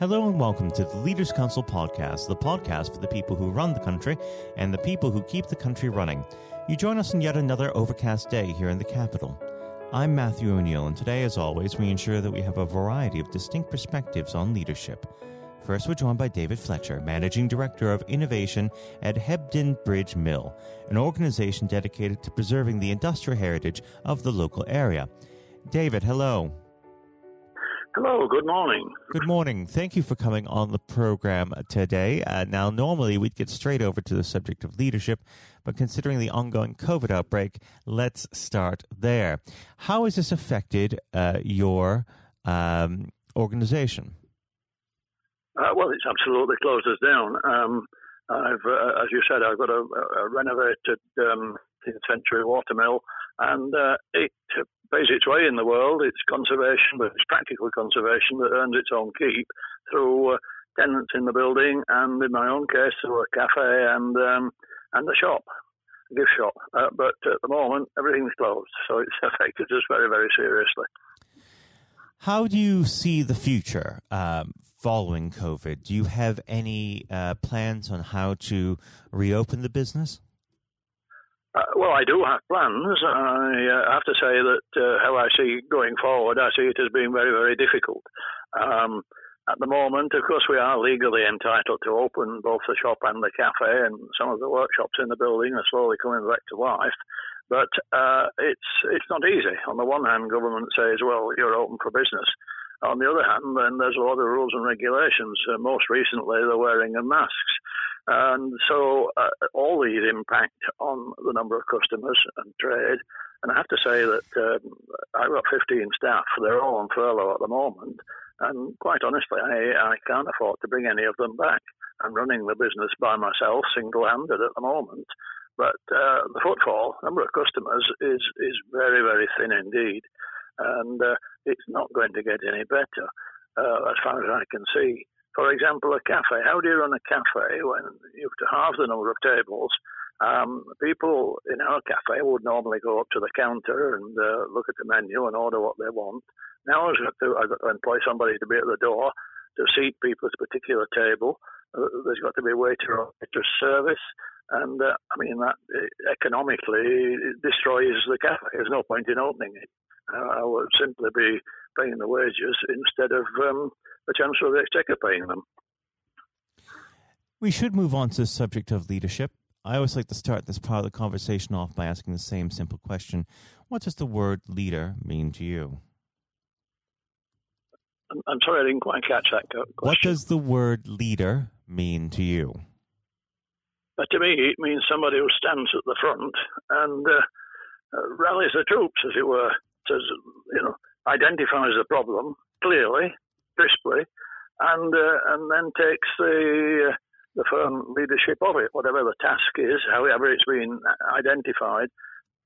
Hello and welcome to the Leaders Council podcast, the podcast for the people who run the country and the people who keep the country running. You join us in yet another overcast day here in the capital. I'm Matthew O'Neill, and today, as always, we ensure that we have a variety of distinct perspectives on leadership. First, we're joined by David Fletcher, Managing Director of Innovation at Hebden Bridge Mill, an organization dedicated to preserving the industrial heritage of the local area. David, hello. Hello, good morning. Good morning. Thank you for coming on the program today. Uh, now, normally we'd get straight over to the subject of leadership, but considering the ongoing COVID outbreak, let's start there. How has this affected uh, your um, organization? Uh, well, it's absolutely closed us down. Um, I've, uh, as you said, I've got a, a renovated um, century watermill, and uh, it pays its way in the world. It's conservation, but it's practical conservation that earns its own keep through uh, tenants in the building, and in my own case, through a cafe and um, and a shop, a gift shop. Uh, but at the moment, everything's closed, so it's affected us very, very seriously. How do you see the future um, following COVID? Do you have any uh, plans on how to reopen the business? Uh, well, I do have plans. I uh, have to say that uh, how I see going forward, I see it as being very, very difficult. Um, at the moment, of course, we are legally entitled to open both the shop and the cafe, and some of the workshops in the building are slowly coming back to life. But uh, it's it's not easy. On the one hand, government says, "Well, you're open for business." On the other hand, then there's a lot of rules and regulations. Uh, most recently, the wearing of masks. And so uh, all these impact on the number of customers and trade. And I have to say that um, I've got 15 staff. They're all on furlough at the moment. And quite honestly, I, I can't afford to bring any of them back. I'm running the business by myself, single-handed at the moment. But uh, the footfall, number of customers, is is very, very thin indeed. And uh, it's not going to get any better uh, as far as I can see. For example, a cafe. How do you run a cafe when you have to halve the number of tables? Um, people in our cafe would normally go up to the counter and uh, look at the menu and order what they want. Now I've got, to, employ somebody to be at the door to seat people at a particular table. Uh, there's got to be a waiter or waitress service. And uh, I mean, that uh, economically destroys the cafe. There's no point in opening it. I would simply be paying the wages instead of um, the Chancellor of the Exchequer paying them. We should move on to the subject of leadership. I always like to start this part of the conversation off by asking the same simple question What does the word leader mean to you? I'm sorry, I didn't quite catch that question. What does the word leader mean to you? But to me, it means somebody who stands at the front and uh, uh, rallies the troops, as it were. Says, you know, identifies the problem clearly, crisply, and uh, and then takes the uh, the firm leadership of it, whatever the task is, however it's been identified.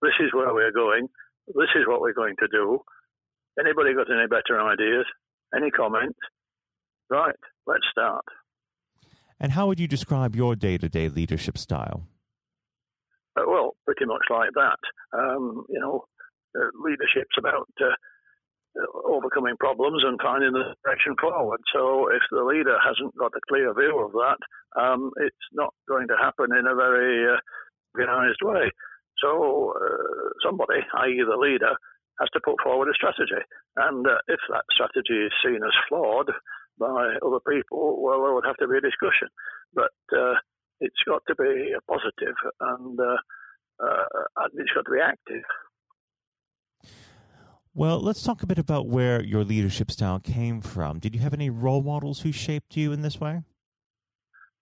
This is where we're going. This is what we're going to do. Anybody got any better ideas? Any comments? Right, let's start. And how would you describe your day to day leadership style? Uh, well, pretty much like that. Um, you know, uh, leadership's about uh, overcoming problems and finding the direction forward. So if the leader hasn't got a clear view of that, um, it's not going to happen in a very uh, organized way. So uh, somebody, i.e. the leader, has to put forward a strategy. And uh, if that strategy is seen as flawed by other people, well, there would have to be a discussion. But uh, it's got to be positive and, uh, uh, and it's got to be active. Well, let's talk a bit about where your leadership style came from. Did you have any role models who shaped you in this way?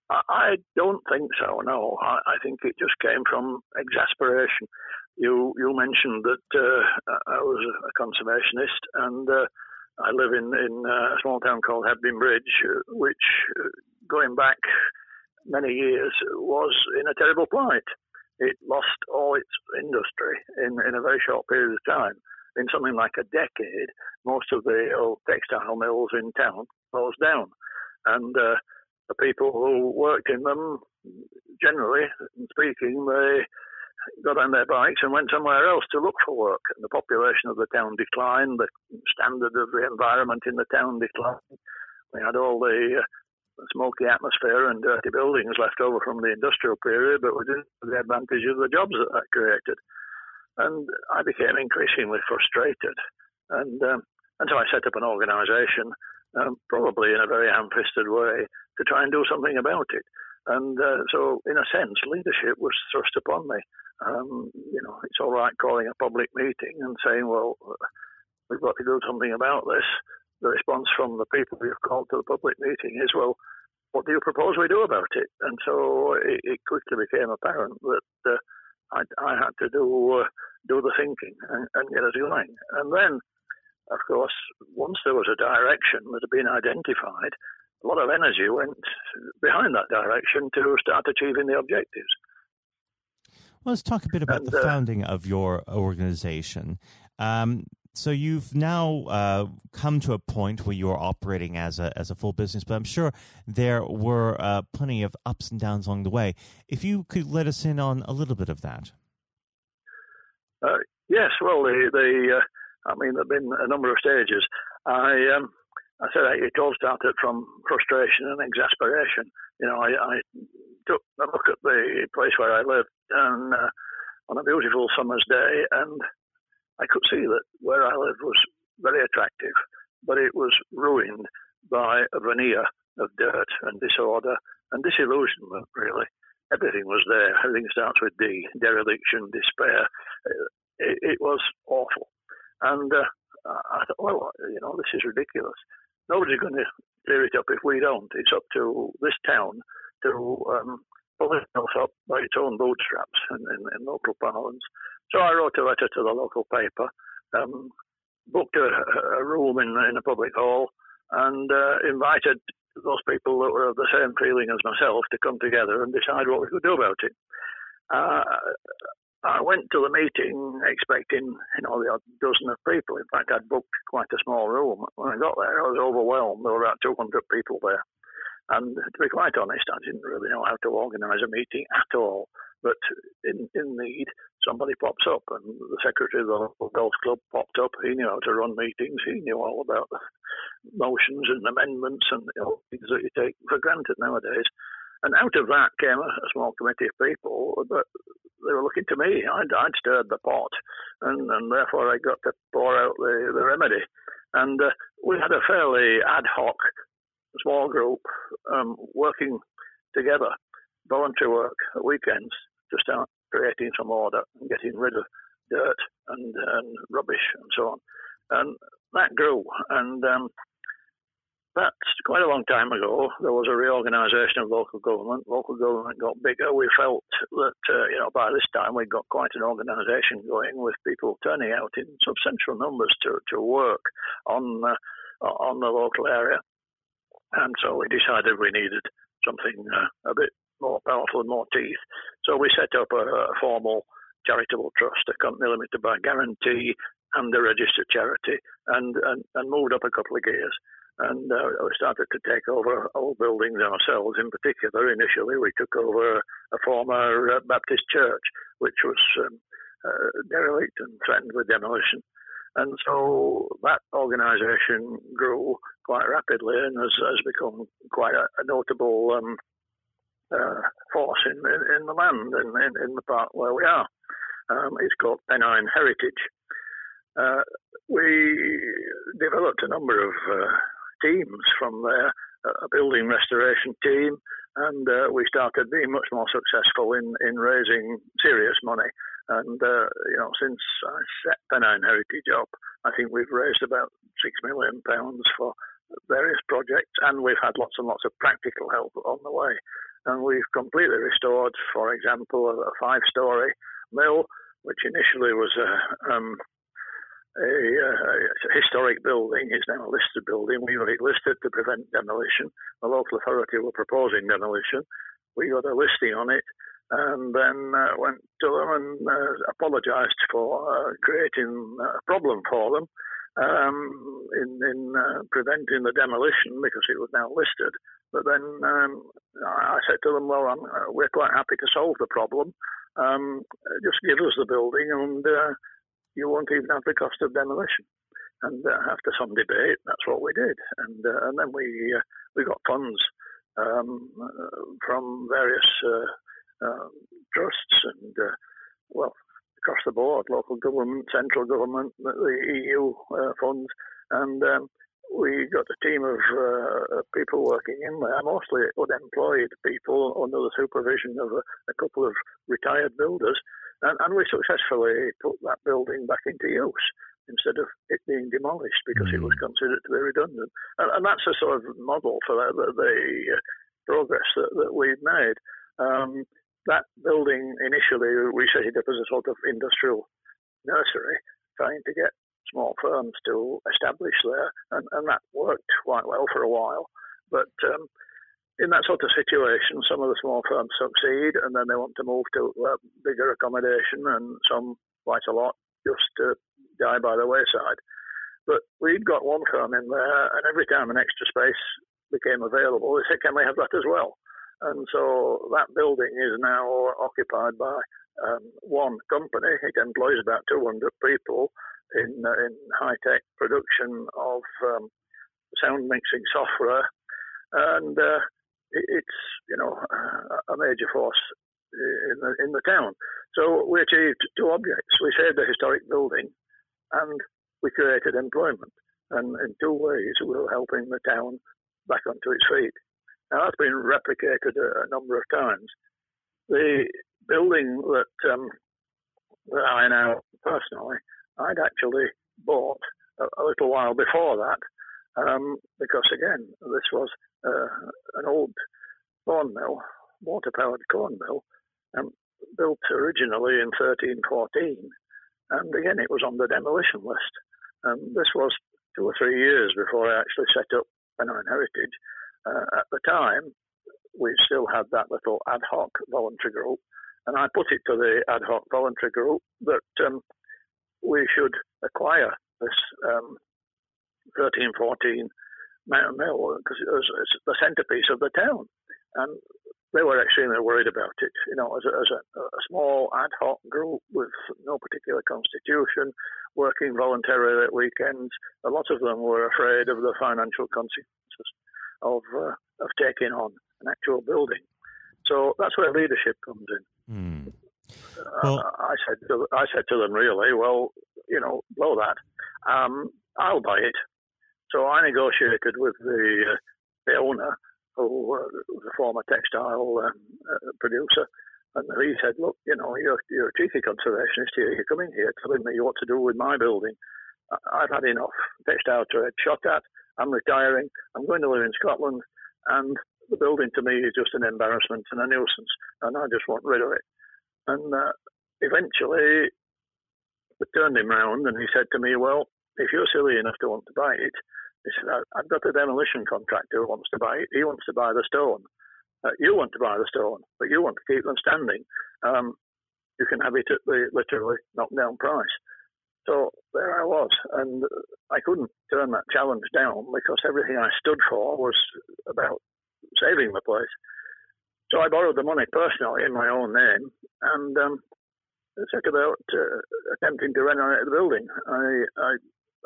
I don't think so. No, I, I think it just came from exasperation. You you mentioned that uh, I was a conservationist, and uh, I live in in a small town called Hebden Bridge, which, uh, going back many years, was in a terrible plight. It lost all its industry in in a very short period of time in something like a decade, most of the old textile mills in town closed down. And uh, the people who worked in them, generally speaking, they got on their bikes and went somewhere else to look for work. And the population of the town declined, the standard of the environment in the town declined. we had all the uh, smoky atmosphere and dirty buildings left over from the industrial period, but we didn't have the advantage of the jobs that that created. And I became increasingly frustrated. And, um, and so I set up an organisation, um, probably in a very ham fisted way, to try and do something about it. And uh, so, in a sense, leadership was thrust upon me. Um, you know, it's all right calling a public meeting and saying, well, we've got to do something about this. The response from the people who've called to the public meeting is, well, what do you propose we do about it? And so it, it quickly became apparent that uh, I, I, had to do uh, do the thinking and, and get us going. And then, of course, once there was a direction that had been identified, a lot of energy went behind that direction to start achieving the objectives. Well, let's talk a bit about and, the uh, founding of your organization. Um, so you've now uh, come to a point where you're operating as a as a full business, but I'm sure there were uh, plenty of ups and downs along the way. If you could let us in on a little bit of that. Uh, yes, well, the, the uh, I mean, there've been a number of stages. I um, I said it all started from frustration and exasperation. You know, I, I took a look at the place where I lived and uh, on a beautiful summer's day, and I could see that where I lived was very attractive, but it was ruined by a veneer of dirt and disorder and disillusionment, really. Everything was there. Everything starts with D dereliction, despair. It, it was awful. And uh, I thought, well, you know, this is ridiculous. Nobody's going to clear it up if we don't. It's up to this town to um, pull itself up by its own bootstraps in, in local parlance. So I wrote a letter to the local paper, um, booked a, a, room in, in a public hall, and uh, invited those people that were of the same feeling as myself to come together and decide what we could do about it. Uh, I went to the meeting expecting, you know, a dozen of people. In fact, I'd booked quite a small room. When I got there, I was overwhelmed. There were about 200 people there. And to be quite honest, I didn't really know how to organise a meeting at all. But in, in need, somebody pops up, and the secretary of the golf club popped up. He knew how to run meetings. He knew all about motions and amendments and you know, things that you take for granted nowadays. And out of that came a, a small committee of people, but they were looking to me. I'd, I'd stirred the pot, and, and, therefore I got to pour out the, the remedy. And uh, we had a fairly ad hoc small group um, working together, voluntary work at weekends to start creating some order and getting rid of dirt and, and rubbish and so on. And that grew. And um, that's quite a long time ago. There was a reorganisation of local government. Local government got bigger. We felt that uh, you know by this time we'd got quite an organisation going with people turning out in substantial numbers to, to work on uh, on the local area. And so we decided we needed something uh, a bit more powerful and more teeth. So we set up a, a formal charitable trust, a company limited by guarantee and a registered charity, and, and, and moved up a couple of gears and uh, we started to take over old buildings ourselves. In particular, initially we took over a former uh, Baptist church, which was um, uh, derelict and threatened with demolition. And so that organisation grew quite rapidly and has, has become quite a, a notable um, uh, force in, in, in, the land, in, in, in, the part where we are. Um, it's called Pennine Heritage. Uh, we developed a number of uh, teams from there, a building restoration team, and uh, we started being much more successful in, in raising serious money. And uh, you know, since I set Pennine Heritage up, I think we've raised about six million pounds for various projects, and we've had lots and lots of practical help on the way. And we've completely restored, for example, a, five-story mill, which initially was a um, a, a, historic building. It's now a listed building. We got it listed to prevent demolition. The local authority were proposing demolition. We got a listing on it and then uh, went to them and uh, apologised for uh, creating a problem for them um, in, in uh, preventing the demolition because it was now listed. But then um, I said to them, well, uh, we're quite happy to solve the problem. Um, just give us the building and you won't even have the cost of demolition. And uh, after some debate, that's what we did. And uh, and then we uh, we got funds um, uh, from various uh, um, trusts and well across the board, local government, central government, the EU funds, and um, we got a team of uh, people working in there, mostly unemployed people under the supervision of a, a couple of retired builders, and, and, we successfully put that building back into use instead of it being demolished because mm. it was mm. considered to be redundant. And, and, that's a sort of model for the, the, the uh, progress that, that we've made. Um, that building initially we set it up as a sort of industrial nursery, trying to get small firms to establish there, and, and that worked quite well for a while. But um, in that sort of situation, some of the small firms succeed, and then they want to move to bigger accommodation, and some, quite a lot, just die by the wayside. But we'd got one firm in there, and every time an extra space became available, they said, "Can we have that as well?" And so that building is now occupied by um, one company. It employs about 200 people, in, uh, in high tech production of um, sound mixing software, and uh, it's you know a major force in the in the town. So we achieved two objects: we saved a historic building, and we created employment. And in two ways, we were helping the town back onto its feet. Now that's been replicated a, a number of times. The building that um, that I now personally I'd actually bought a, a little while before that, um, because again, this was uh, an old corn mill, water powered corn mill, um, built originally in 1314. And again, it was on the demolition list. And this was two or three years before I actually set up Pennine Heritage. Uh, at the time, we still had that little ad hoc voluntary group. And I put it to the ad hoc voluntary group that um, we should acquire this um, 1314 Mountain Mill because it was the centerpiece of the town. And they were extremely worried about it. You know, as a, as a, a small ad hoc group with no particular constitution, working voluntarily at weekends, a lot of them were afraid of the financial consequences of uh, of taking on an actual building. So that's where leadership comes in. Mm. Well, uh, I said to, I said to them, really, well, you know, blow that. Um, I'll buy it. So I negotiated with the uh, the owner, who uh, was a former textile um, uh, producer, and he said, look, you know, you're, you're a cheeky conservationist here. You're coming here telling me what to do with my building. I've had enough. Textile trade shot at. I'm retiring. I'm going to live in Scotland, and the building to me is just an embarrassment and a nuisance, and I just want rid of it. And uh, eventually, we turned him round and he said to me, Well, if you're silly enough to want to buy it, he said, I've got a demolition contractor who wants to buy it. He wants to buy the stone. Uh, you want to buy the stone, but you want to keep them standing. Um, you can have it at the literally knockdown price. So there I was, and I couldn't turn that challenge down because everything I stood for was about saving the place. So I borrowed the money personally in my own name and um, set about uh, attempting to renovate the building. I, I,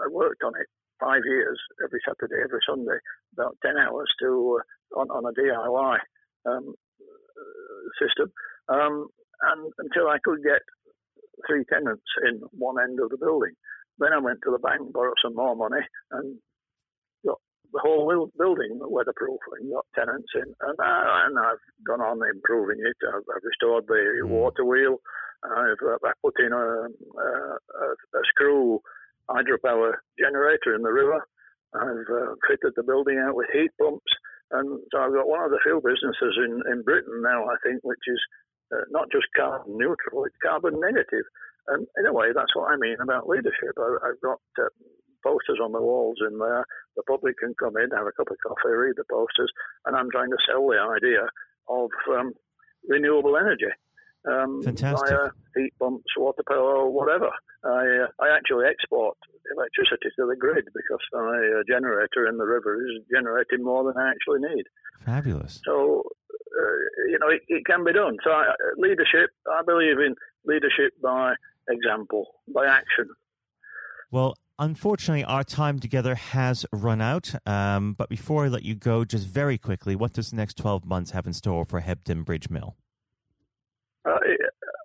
I worked on it five years, every Saturday, every Sunday, about 10 hours to uh, on, on a DIY um, system, um, and until I could get three tenants in one end of the building. Then I went to the bank, borrowed some more money, and got the whole building weatherproof and got tenants in. And, uh, and I've gone on improving it. I've, I've restored the mm. water wheel. I've, uh, I put in a, a, a, screw hydropower generator in the river. I've uh, fitted the building out with heat pumps. And so I've got one of the few businesses in, in Britain now, I think, which is uh, not just carbon neutral, it's carbon negative. And in a way, that's what I mean about leadership. I, have got uh, posters on the walls in there. The public can come in, have a cup of coffee, read the posters, and I'm trying to sell the idea of um, renewable energy. Um, Fantastic. Via heat pumps, water power, whatever. I, uh, I actually export electricity to the grid because my uh, generator in the river is generating more than I actually need. Fabulous. So, uh, you know, it, it, can be done. So, I, leadership, I believe in leadership by example, by action. Well, unfortunately, our time together has run out. Um, but before I let you go, just very quickly, what does the next 12 months have in store for Hebden Bridge Mill? Uh,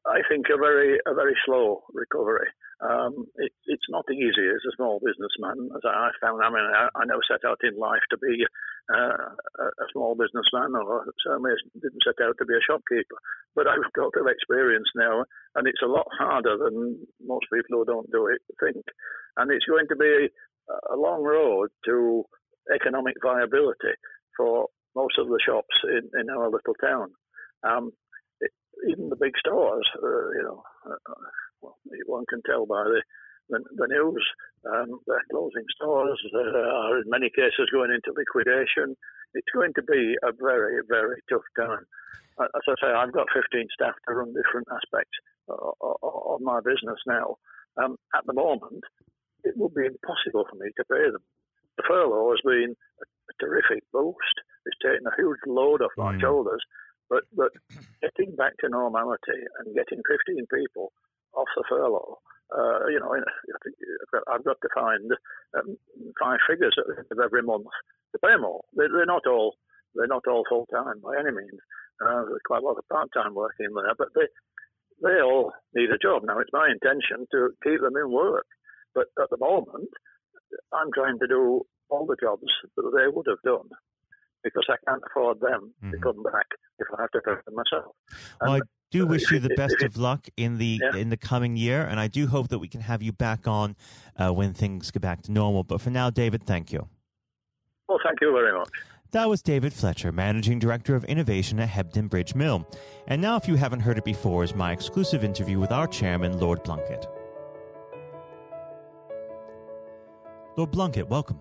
I think a very a very slow recovery. Um, it, it's not easy as a small businessman, as I found. I mean, I, I never set out in life to be uh, a small businessman, or certainly didn't set out to be a shopkeeper. But I've got experience now, and it's a lot harder than most people who don't do it think. And it's going to be a long road to economic viability for most of the shops in, in our little town. Um, even the big stores, uh, you know, uh, well, one can tell by the the, the news. Um, they're closing stores. They are in many cases going into liquidation. It's going to be a very, very tough time. As I say, I've got 15 staff to run different aspects of my business now. Um, at the moment, it would be impossible for me to pay them. The furlough has been a, terrific boost. It's taken a huge load off my mm. shoulders. But but getting back to normality and getting 15 people off the furlough, uh, you know, I've got to find um, five figures every month to pay them all. They're, not all they're not all full time by any means. Uh, there's quite a lot of part time work in there, but they they all need a job now. It's my intention to keep them in work, but at the moment, I'm trying to do all the jobs that they would have done because I can't afford them mm-hmm. to come back if I have to pay them myself. Well, I do wish you the best of luck in the yeah. in the coming year, and I do hope that we can have you back on uh, when things get back to normal. But for now, David, thank you. Well, thank you very much. That was David Fletcher, Managing Director of Innovation at Hebden Bridge Mill. And now, if you haven't heard it before, is my exclusive interview with our chairman, Lord Blunkett. Lord Blunkett, welcome.